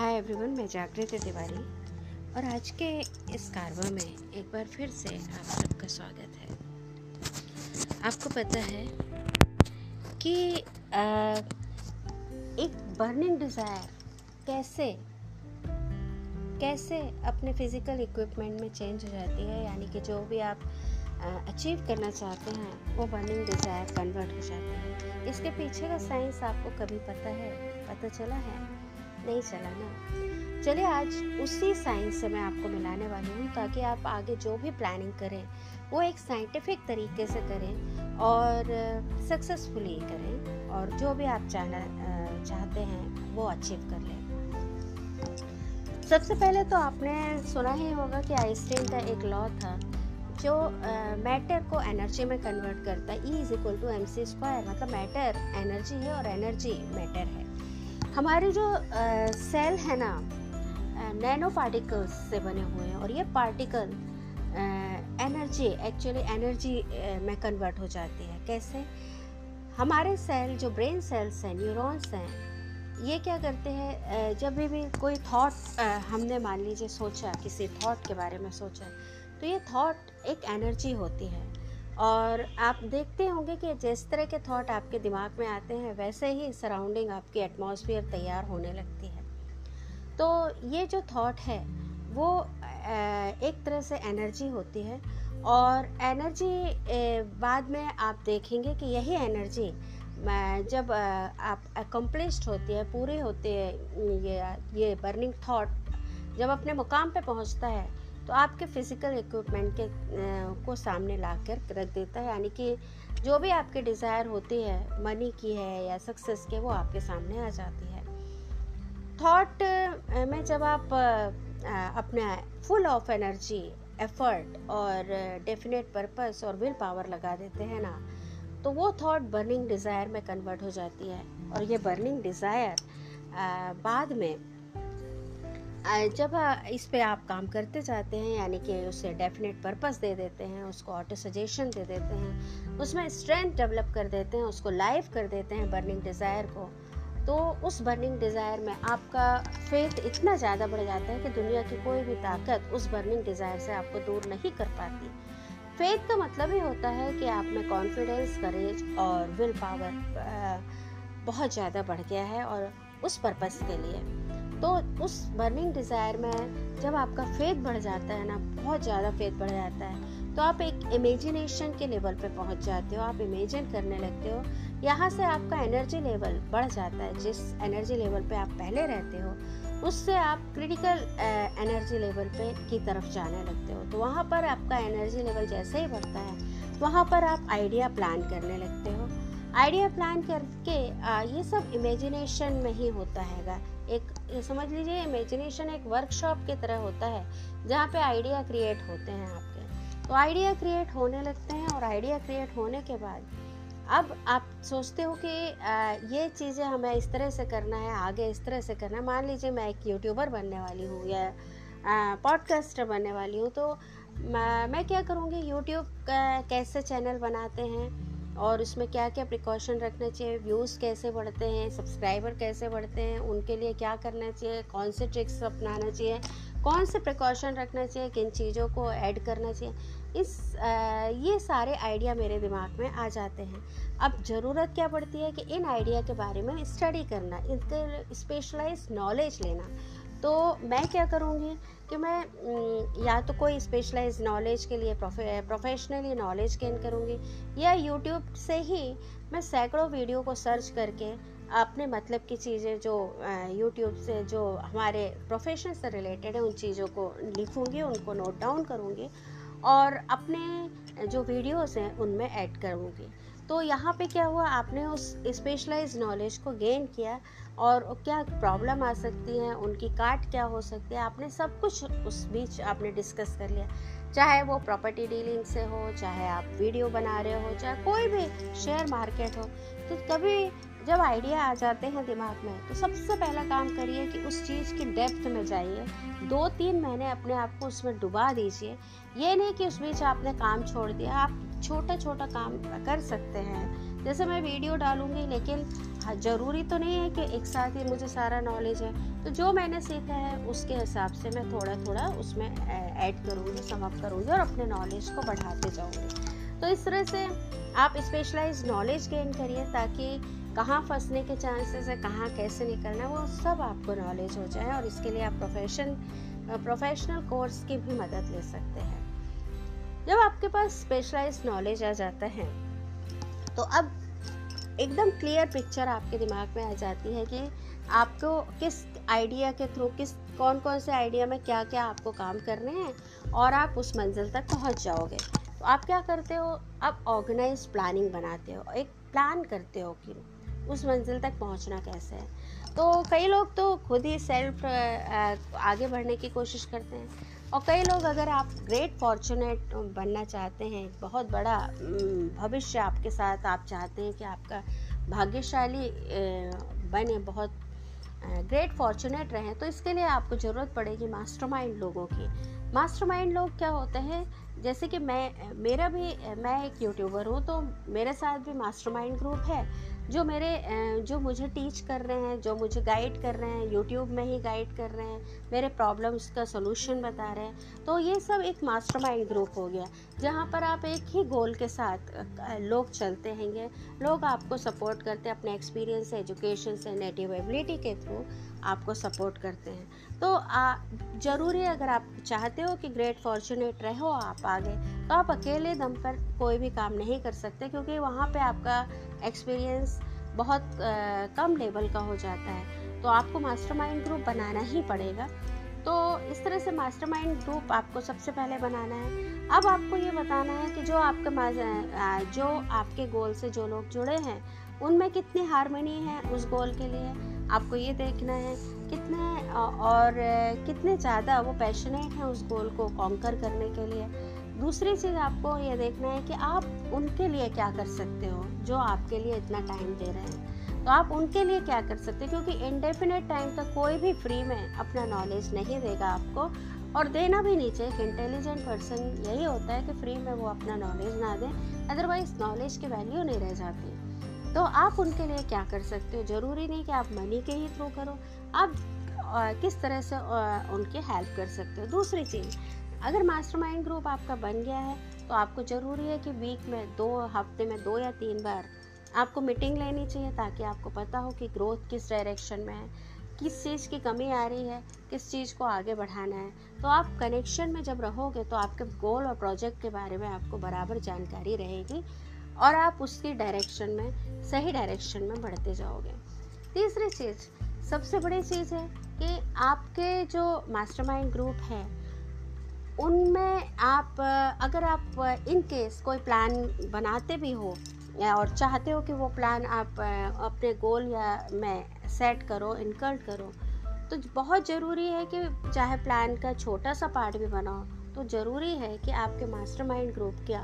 Hi everyone मैं जागृति तिवारी और आज के इस कारवा में एक बार फिर से आप सबका स्वागत है। आपको पता है कि आ, एक बर्निंग डिज़ायर कैसे कैसे अपने फ़िज़िकल इक्विपमेंट में चेंज हो जाती है यानी कि जो भी आप अचीव करना चाहते हैं वो बर्निंग डिज़ायर कन्वर्ट हो जाती है। इसके पीछे का साइंस आपको कभी पता है? पता चला है? नहीं चला ना। चलिए आज उसी साइंस से मैं आपको मिलाने वाली हूँ ताकि आप आगे जो भी प्लानिंग करें, वो एक साइंटिफिक तरीके से करें और सक्सेसफुली करें और जो भी आप चाहना चाहते हैं, वो अचीव कर लें। सबसे पहले तो आपने सुना ही होगा कि आइंस्टीन का एक लॉ था जो मैटर को एनर्जी में कन्वर्ट करता है E is equal to M C square मतलब मैटर एनर्जी है और एनर्जी मैटर है। हमारे जो सेल है ना नैनो पार्टिकल्स से बने हुए हैं और ये पार्टिकल एनर्जी एक्चुअली एनर्जी में कन्वर्ट हो जाती है। कैसे? हमारे सेल जो ब्रेन सेल्स हैं न्यूरॉन्स हैं ये क्या करते हैं? जब भी, भी कोई थॉट हमने मान लीजिए सोचा किसी थॉट के बारे में सोचा तो ये थॉट एक एनर्जी होती है। और आप देखते होंगे कि जिस तरह के थॉट आपके दिमाग में आते हैं, वैसे ही सराउंडिंग आपकी एटमॉस्फेयर तैयार होने लगती है। तो ये जो थॉट है, वो एक तरह से एनर्जी होती है और एनर्जी बाद में आप देखेंगे कि यही एनर्जी जब आप अकम्पलिश्ड होती है, पूरी होती है, ये ये बर्निंग थॉट जब अपने मुकाम पे पहुँचता है तो आपके फ़िज़िकल इक्विपमेंट के को सामने ला कर रख देता है, यानी कि जो भी आपके डिज़ायर होती है मनी की है या सक्सेस के, वो आपके सामने आ जाती है। थॉट में जब आप अपना फुल ऑफ़ एनर्जी एफर्ट और डेफिनेट पर्पस और विल पावर लगा देते हैं ना तो वो थॉट बर्निंग डिज़ायर में कन्वर्ट हो जाती है। और ये बर्निंग डिज़ायर बाद में जब इस पे आप काम करते जाते हैं, यानी कि उसे डेफिनेट पर्पस दे देते हैं, उसको ऑटो सजेशन दे देते हैं, उसमें स्ट्रेंथ डेवलप कर देते हैं, उसको लाइव कर देते हैं बर्निंग डिज़ायर को तो उस बर्निंग डिज़ायर में आपका फेथ इतना ज़्यादा बढ़ जाता है कि दुनिया की कोई भी ताकत उस बर्निंग डिज़ायर से आपको दूर नहीं कर पाती। फेथ का मतलब ही होता है कि आप में कॉन्फिडेंस करेज और विल पावर बहुत ज़्यादा बढ़ गया है और उस पर्पस के लिए। तो उस बर्निंग डिज़ायर में जब आपका फेथ बढ़ जाता है ना, बहुत ज़्यादा फेथ बढ़ जाता है तो आप एक इमेजिनेशन के लेवल पे पहुँच जाते हो, आप इमेजिन करने लगते हो। यहाँ से आपका एनर्जी लेवल बढ़ जाता है, जिस एनर्जी लेवल पे आप पहले रहते हो, उससे आप क्रिटिकल एनर्जी लेवल पे की तरफ़ जाने लगते हो। तो वहाँ पर आपका एनर्जी लेवल जैसे ही बढ़ता है, वहाँ पर आप आइडिया प्लान करने लगते हो। आइडिया प्लान करके ये सब इमेजिनेशन में ही होता है एक समझ लीजिए इमेजिनेशन एक वर्कशॉप की तरह होता है, जहाँ पे आइडिया क्रिएट होते हैं आपके। तो आइडिया क्रिएट होने लगते हैं और आइडिया क्रिएट होने के बाद अब आप सोचते हो कि ये चीज़ें हमें इस तरह से करना है, आगे इस तरह से करना है। मान लीजिए, मैं एक यूट्यूबर बनने वाली हूँ या पॉडकास्टर बनने वाली हूँ तो मैं क्या करूँगी? यूट्यूब कैसे चैनल बनाते हैं? और उसमें क्या क्या प्रिकॉशन रखना चाहिए? व्यूज़ कैसे बढ़ते हैं? सब्सक्राइबर कैसे बढ़ते हैं? उनके लिए क्या करना चाहिए? कौन से ट्रिक्स अपनाना चाहिए? कौन से प्रिकॉशन रखना चाहिए? किन चीज़ों को ऐड करना चाहिए? इस आ, ये सारे आइडिया मेरे दिमाग में आ जाते हैं। अब ज़रूरत क्या पड़ती है कि इन आइडिया के बारे में स्टडी करना इनके स्पेशलाइज नॉलेज लेना। तो मैं क्या करूँगी कि मैं या तो कोई स्पेशलाइज नॉलेज के लिए प्रोफेशनली नॉलेज गेन करूँगी, या यूट्यूब से ही मैं सैकड़ों वीडियो को सर्च करके अपने मतलब की चीज़ें जो यूट्यूब से जो हमारे प्रोफेशन से रिलेटेड है, उन चीज़ों को लिखूँगी, उनको नोट डाउन करूँगी और अपने जो वीडियोस हैं, उनमें ऐड करूँगी। तो यहाँ पे क्या हुआ? आपने उस स्पेशलाइज नॉलेज को गेन किया और क्या प्रॉब्लम आ सकती है? उनकी काट क्या हो सकती है? आपने सब कुछ उस बीच आपने डिस्कस कर लिया। चाहे वो प्रॉपर्टी डीलिंग से हो, चाहे आप वीडियो बना रहे हो, चाहे कोई भी शेयर मार्केट हो तो कभी जब आइडिया आ जाते हैं दिमाग में तो सबसे पहला काम करिए कि उस चीज़ की डेप्थ में जाइए। दो तीन महीने अपने आप को उसमें डुबा दीजिए। ये नहीं कि उस बीच आपने काम छोड़ दिया, आप छोटा छोटा काम कर सकते हैं। जैसे मैं वीडियो डालूँगी, लेकिन ज़रूरी तो नहीं है कि एक साथ ही मुझे सारा नॉलेज है। तो जो मैंने सीखा है, उसके हिसाब से मैं थोड़ा थोड़ा उसमें ऐड करूँगी समअप करूँगी और अपने नॉलेज को बढ़ाते जाऊँगी। तो इस तरह से आप स्पेशलाइज नॉलेज गेन करिए, ताकि कहाँ फंसने के चांसेस है, कहाँ कैसे निकलना है, वो सब आपको नॉलेज हो जाए और इसके लिए आप प्रोफेशन प्रोफेशनल कोर्स की भी मदद ले सकते हैं। जब आपके पास स्पेशलाइज नॉलेज आ जाता है तो अब एकदम क्लियर पिक्चर आपके दिमाग में आ जाती है कि आपको किस आइडिया के थ्रू किस कौन कौन से आइडिया में क्या क्या आपको काम करने हैं और आप उस मंजिल तक पहुँच जाओगे। तो आप क्या करते हो? आप ऑर्गेनाइज प्लानिंग बनाते हो। एक प्लान करते हो कि उस मंजिल तक पहुँचना कैसे है। तो कई लोग तो खुद ही सेल्फ आगे बढ़ने की कोशिश करते हैं। और कई लोग अगर आप ग्रेट फॉर्चुनेट बनना चाहते हैं, बहुत बड़ा भविष्य आपके साथ आप चाहते हैं कि आपका भाग्यशाली बने, बहुत ग्रेट फॉर्चुनेट रहें तो इसके लिए आपको ज़रूरत पड़ेगी मास्टरमाइंड लोगों की। मास्टरमाइंड लोग क्या होते हैं? जैसे कि मैं, मेरा भी, मैं एक यूट्यूबर हूँ तो मेरे साथ भी मास्टरमाइंड ग्रुप है। जो मेरे जो मुझे टीच कर रहे हैं, जो मुझे गाइड कर रहे हैं यूट्यूब में ही गाइड कर रहे हैं, मेरे प्रॉब्लम्स का सोल्यूशन बता रहे हैं तो ये सब एक मास्टरमाइंड ग्रुप हो गया, जहाँ पर आप एक ही गोल के साथ लोग चलते हैंगे, लोग आपको सपोर्ट करते हैं, अपने एक्सपीरियंस से एजुकेशन से नेटिव एबिलिटी के थ्रू आपको सपोर्ट करते हैं तो ज़रूरी अगर आप चाहते हो कि ग्रेट फॉर्चुनेट रहो आप आगे तो आप अकेले दम पर कोई भी काम नहीं कर सकते, क्योंकि वहाँ पे आपका एक्सपीरियंस बहुत आ, कम लेवल का हो जाता है। तो आपको मास्टरमाइंड ग्रुप बनाना ही पड़ेगा। तो इस तरह से मास्टरमाइंड ग्रुप आपको सबसे पहले बनाना है। अब आपको ये बताना है कि जो आपके जो आपके गोल से जो लोग जुड़े हैं उनमें कितनी हारमोनी है उस गोल के लिए? आपको ये देखना है कितने और कितने ज़्यादा वो पैशनेट हैं उस गोल को कॉन्कर करने के लिए। दूसरी चीज़ आपको ये देखना है कि आप उनके लिए क्या कर सकते हो, जो आपके लिए इतना टाइम दे रहे हैं। तो आप उनके लिए क्या कर सकते हैं, क्योंकि इनडेफिनेट टाइम तक कोई भी फ्री में अपना नॉलेज नहीं देगा आपको। और देना भी नहीं चाहिए इंटेलिजेंट पर्सन यही होता है कि फ्री में वो अपना नॉलेज ना दें अदरवाइज़ नॉलेज की वैल्यू नहीं रह जाती। तो आप उनके लिए क्या कर सकते हो, ज़रूरी नहीं कि आप मनी के ही थ्रू करो, आप किस तरह से उनकी हेल्प कर सकते हो। दूसरी चीज़ अगर मास्टरमाइंड ग्रुप आपका बन गया है तो आपको ज़रूरी है कि वीक में दो, हफ़्ते में दो या तीन बार आपको मीटिंग लेनी चाहिए ताकि आपको पता हो कि ग्रोथ किस डायरेक्शन में है, किस चीज़ की कमी आ रही है, किस चीज़ को आगे बढ़ाना है। तो आप कनेक्शन में जब रहोगे तो आपके गोल और प्रोजेक्ट के बारे में आपको बराबर जानकारी रहेगी और आप उसकी डायरेक्शन में, सही डायरेक्शन में बढ़ते जाओगे। तीसरी चीज़, सबसे बड़ी चीज़ है कि आपके जो मास्टरमाइंड ग्रुप है उनमें आप, अगर आप इन केस कोई प्लान बनाते भी हो और चाहते हो कि वो प्लान आप, अपने गोल या में सेट करो इनकल्ट करो तो बहुत ज़रूरी है कि चाहे प्लान का छोटा सा पार्ट भी बनाओ तो ज़रूरी है कि आपके मास्टरमाइंड ग्रुप क्या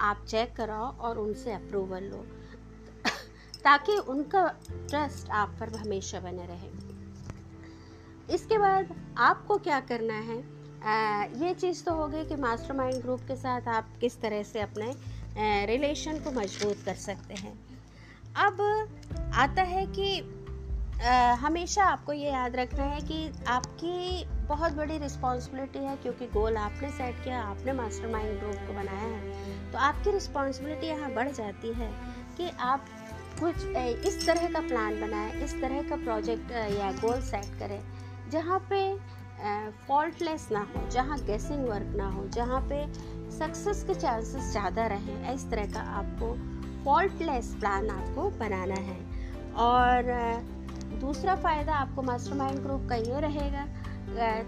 आप चेक कराओ और उनसे अप्रूवल लो, ताकि उनका ट्रस्ट आप पर हमेशा बने रहे। इसके बाद आपको क्या करना है? ये चीज़ तो हो गई कि मास्टरमाइंड ग्रुप के साथ आप किस तरह से अपने रिलेशन को मज़बूत कर सकते हैं। अब आता है कि आ, हमेशा आपको ये याद रखना है कि आपकी बहुत बड़ी रिस्पॉन्सिबिलिटी है क्योंकि गोल आपने सेट किया आपने मास्टरमाइंड ग्रुप को बनाया है। तो आपकी रिस्पॉन्सिबिलिटी यहाँ बढ़ जाती है कि आप कुछ इस तरह का प्लान बनाएँ इस तरह का प्रोजेक्ट या गोल सेट करें जहाँ पे फॉल्टलेस ना हो जहाँ गेसिंग वर्क ना हो जहाँ पे सक्सेस के चांसेस ज़्यादा रहें इस तरह का आपको फॉल्टलेस प्लान आपको बनाना है। और दूसरा फ़ायदा आपको मास्टरमाइंड ग्रुप का ये रहेगा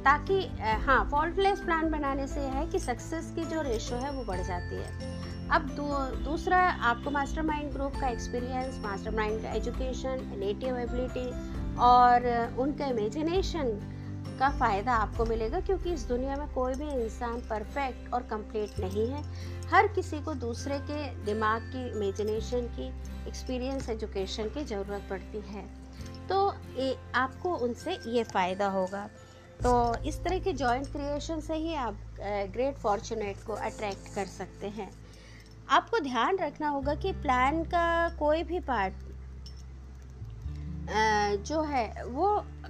ताकि हाँ फॉल्टलेस प्लान बनाने से है कि सक्सेस की जो रेशो है वो बढ़ जाती है। अब दू, दूसरा आपको मास्टरमाइंड ग्रुप का एक्सपीरियंस मास्टरमाइंड का एजुकेशन नेटिव एबिलिटी और उनका इमेजिनेशन का फ़ायदा आपको मिलेगा क्योंकि इस दुनिया में कोई भी इंसान परफेक्ट और कंप्लीट नहीं है। हर किसी को दूसरे के दिमाग की इमेजिनेशन की एक्सपीरियंस एजुकेशन की ज़रूरत पड़ती है। तो ये, आपको उनसे ये फ़ायदा होगा। तो इस तरह के जॉइंट क्रिएशन से ही आप ग्रेट फॉर्चुनेट को अट्रैक्ट कर सकते हैं। आपको ध्यान रखना होगा कि प्लान का कोई भी पार्ट जो है वो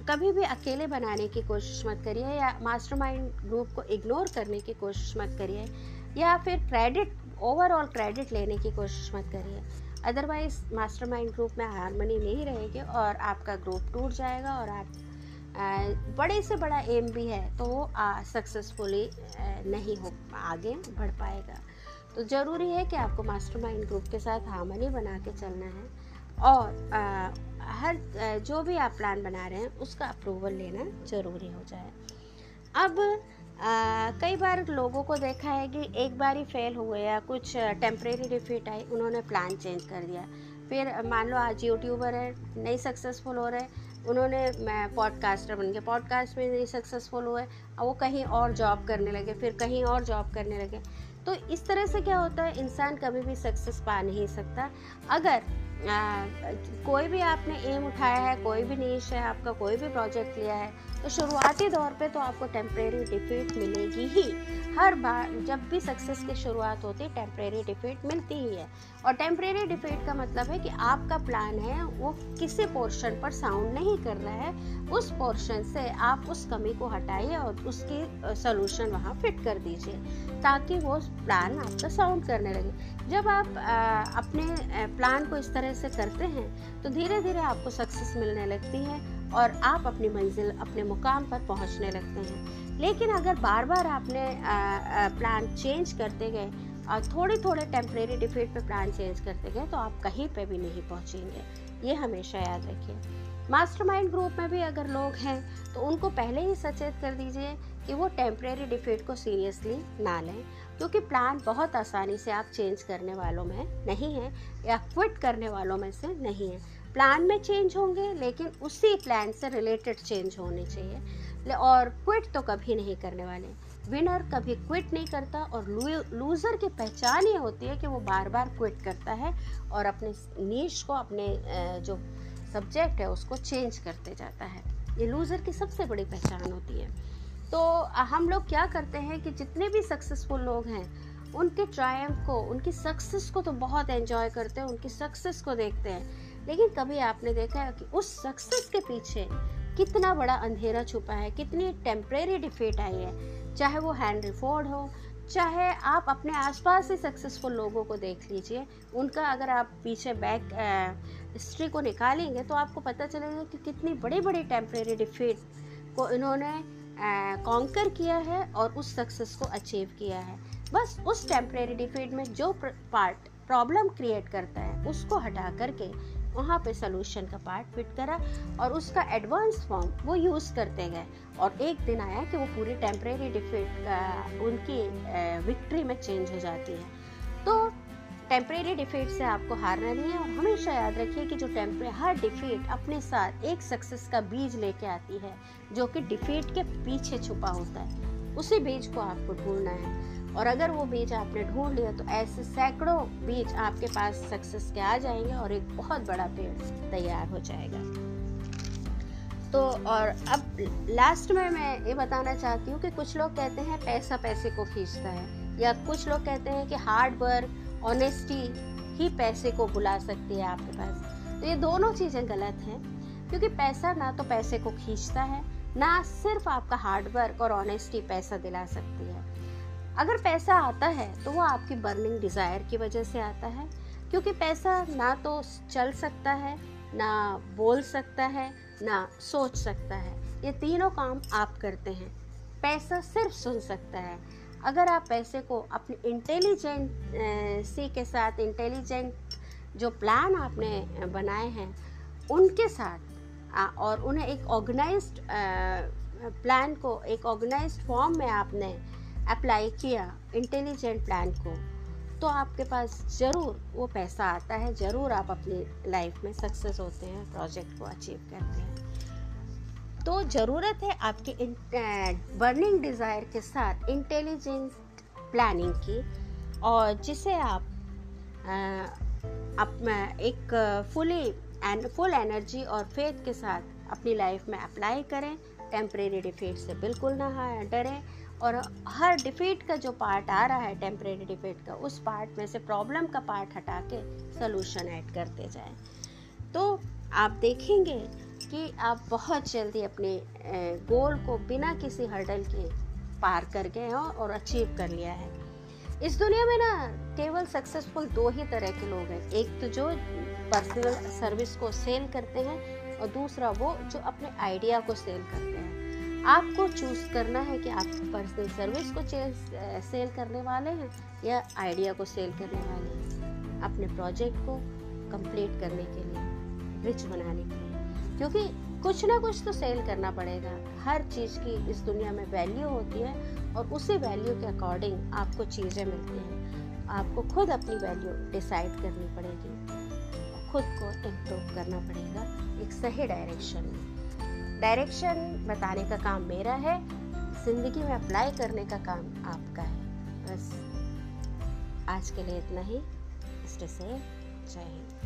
कभी भी अकेले बनाने की कोशिश मत करिए या मास्टरमाइंड ग्रुप को इग्नोर करने की कोशिश मत करिए या फिर क्रेडिट ओवरऑल क्रेडिट लेने की कोशिश मत करिए। अदरवाइज़ मास्टरमाइंड ग्रुप में हारमोनी नहीं रहेगी और आपका ग्रुप टूट जाएगा और आप बड़े से बड़ा एम भी है तो वो सक्सेसफुली नहीं हो आगे बढ़ पाएगा। तो ज़रूरी है कि आपको मास्टरमाइंड ग्रुप के साथ हारमोनी बना के चलना है और आ, हर जो भी आप प्लान बना रहे हैं उसका अप्रूवल लेना ज़रूरी हो जाए। अब आ, कई बार लोगों को देखा है कि एक बार ही फेल हुए या कुछ टेम्प्रेरी डिफीट आई उन्होंने प्लान चेंज कर दिया। फिर मान लो आज यूट्यूबर है नहीं सक्सेसफुल हो रहे उन्होंने मैं पॉडकास्टर बन गया पॉडकास्ट में नहीं सक्सेसफुल हुए और वो कहीं और जॉब करने लगे फिर कहीं और जॉब करने लगे। तो इस तरह से क्या होता है इंसान कभी भी सक्सेस पा नहीं सकता। अगर कोई भी आपने एम उठाया है, कोई भी नीच है आपका, कोई भी प्रोजेक्ट लिया है तो शुरुआती दौर पे तो आपको टेम्प्रेरी डिफीट मिलेगी ही। हर बार जब भी सक्सेस की शुरुआत होती है टेम्प्रेरी डिफीट मिलती ही है। और टेम्प्रेरी डिफीट का मतलब है कि आपका प्लान है, वो किसी पोर्शन पर साउंड नहीं कर रहा है, उस पोर्शन से आप उस कमी को हटाइए और उसकी सोल्यूशन वहाँ फिट कर दीजिए, ताकि वो प्लान आपका साउंड करने लगे। जब आप आ, अपने प्लान को इस तरह से करते हैं तो धीरे धीरे आपको सक्सेस मिलने लगती है और आप अपनी मंजिल अपने मुकाम पर पहुँचने लगते हैं। लेकिन अगर बार बार आपने प्लान चेंज करते गए और थोड़े थोड़े टेम्प्रेरी डिफीट पे प्लान चेंज करते गए तो आप कहीं पे भी नहीं पहुँचेंगे। ये हमेशा याद रखिए। मास्टरमाइंड ग्रुप में भी अगर लोग हैं तो उनको पहले ही सचेत कर दीजिए कि वो टेम्प्रेरी डिफीट को सीरियसली ना लें। क्योंकि प्लान बहुत आसानी से आप चेंज करने वालों में नहीं है या क्विट करने वालों में से नहीं है। प्लान में चेंज होंगे, लेकिन उसी प्लान से रिलेटेड चेंज होने चाहिए। और क्विट तो कभी नहीं करने वाले। विनर कभी क्विट नहीं करता और लूज़र की पहचान ये होती है कि वो बार बार क्विट करता है और अपने नीच को, अपने जो सब्जेक्ट है, उसको चेंज करते जाता है। ये लूज़र की सबसे बड़ी पहचान होती है। तो हम लोग क्या करते हैं कि जितने भी सक्सेसफुल लोग हैं, उनके ट्रायम्फ को, उनकी सक्सेस को तो बहुत एंजॉय करते हैं, उनकी सक्सेस को देखते हैं। लेकिन कभी आपने देखा है कि उस सक्सेस के पीछे कितना बड़ा अंधेरा छुपा है, कितनी टेम्प्रेरी डिफीट आई है। चाहे वो हैंनरी फोर्ड हो, चाहे आप अपने आसपास से सक्सेसफुल लोगों को देख लीजिए, उनका अगर आप पीछे बैक हिस्ट्री को निकालेंगे तो आपको पता चलेगा कि कितनी बड़ी बड़ी टेम्प्रेरी डिफीट को इन्होंने कॉन्कर किया है और उस सक्सेस को अचीव किया है। बस उस टेम्प्रेरी डिफीट में जो पार्ट प्रॉब्लम क्रिएट करता है, उसको हटा करके वहाँ पे सोल्यूशन का पार्ट फिट करा और उसका एडवांस फॉर्म वो यूज़ करते गए। और एक दिन आया कि वो पूरी टेम्प्रेरी डिफीट का, उनकी विक्ट्री में चेंज हो जाती है। तो टेम्प्रेरी डिफीट से आपको हारना नहीं है और हमेशा याद रखिए कि जो टेम्परे हर डिफीट अपने साथ एक सक्सेस का बीज लेके आती है, जो कि डिफीट के पीछे छुपा होता है। उसी बीज को आपको ढूंढना है। और अगर वो बीज आपने ढूंढ लिया तो ऐसे सैकड़ों बीज आपके पास सक्सेस के आ जाएँगे और एक बहुत बड़ा पेड़ तैयार हो जाएगा। तो और अब लास्ट में मैं ये बताना चाहती हूँ कि कुछ लोग कहते हैं पैसा पैसे को खींचता है, या कुछ लोग कहते हैं कि हार्ड वर्क ऑनेस्टी ही पैसे को बुला सकती है आपके पास। तो ये दोनों चीज़ें गलत हैं, क्योंकि पैसा ना तो पैसे को खींचता है, ना सिर्फ़ आपका हार्डवर्क और ऑनेस्टी पैसा दिला सकती है। अगर पैसा आता है तो वो आपकी बर्निंग डिज़ायर की वजह से आता है, क्योंकि पैसा ना तो चल सकता है, ना बोल सकता है, ना सोच सकता है। ये तीनों काम आप करते हैं। पैसा सिर्फ़ सुन सकता है। अगर आप पैसे को अपने इंटेलिजेंट सी के साथ इंटेलिजेंट जो प्लान आपने बनाए हैं, उनके साथ और उन्हें एक ऑर्गेनाइज्ड प्लान को, एक ऑर्गेनाइज्ड फॉर्म में आपने अप्लाई किया इंटेलिजेंट प्लान को तो आपके पास ज़रूर वो पैसा आता है, ज़रूर आप अपनी लाइफ में सक्सेस होते हैं प्रोजेक्ट को अचीव करते हैं। तो ज़रूरत है आपके बर्निंग डिज़ायर के साथ इंटेलिजेंट प्लानिंग की, और जिसे आप अपना एक फुली एंड फुल एनर्जी और फेथ के साथ अपनी लाइफ में अप्लाई करें। टेम्परेरी डिफीट से बिल्कुल ना डरें। और हर डिफीट का जो पार्ट आ रहा है टेम्परेरी डिफीट का, उस पार्ट में से प्रॉब्लम का पार्ट हटा के सोल्यूशन ऐड करते जाएँ। तो आप देखेंगे कि आप बहुत जल्दी अपने गोल को बिना किसी हर्डल के पार कर गए हो और अचीव कर लिया है। इस दुनिया में ना, केवल सक्सेसफुल दो ही तरह के लोग हैं। एक तो जो पर्सनल सर्विस को सेल करते हैं और दूसरा वो जो अपने आइडिया को सेल करते हैं। आपको चूज़ करना है कि आप पर्सनल सर्विस को सेल करने वाले हैं या आइडिया को सेल करने वाले हैं। अपने प्रोजेक्ट को कंप्लीट करने के लिए रिच बनाने के लिए। क्योंकि कुछ ना कुछ तो सेल करना पड़ेगा। हर चीज़ की इस दुनिया में वैल्यू होती है और उसी वैल्यू के अकॉर्डिंग आपको चीज़ें मिलती हैं। आपको खुद अपनी वैल्यू डिसाइड करनी पड़ेगी। खुद को इम्प्रूव करना पड़ेगा एक सही डायरेक्शन में। डायरेक्शन बताने का काम मेरा है, ज़िंदगी में अप्लाई करने का काम आपका है। बस आज के लिए इतना ही। स्टे से जय हिंद।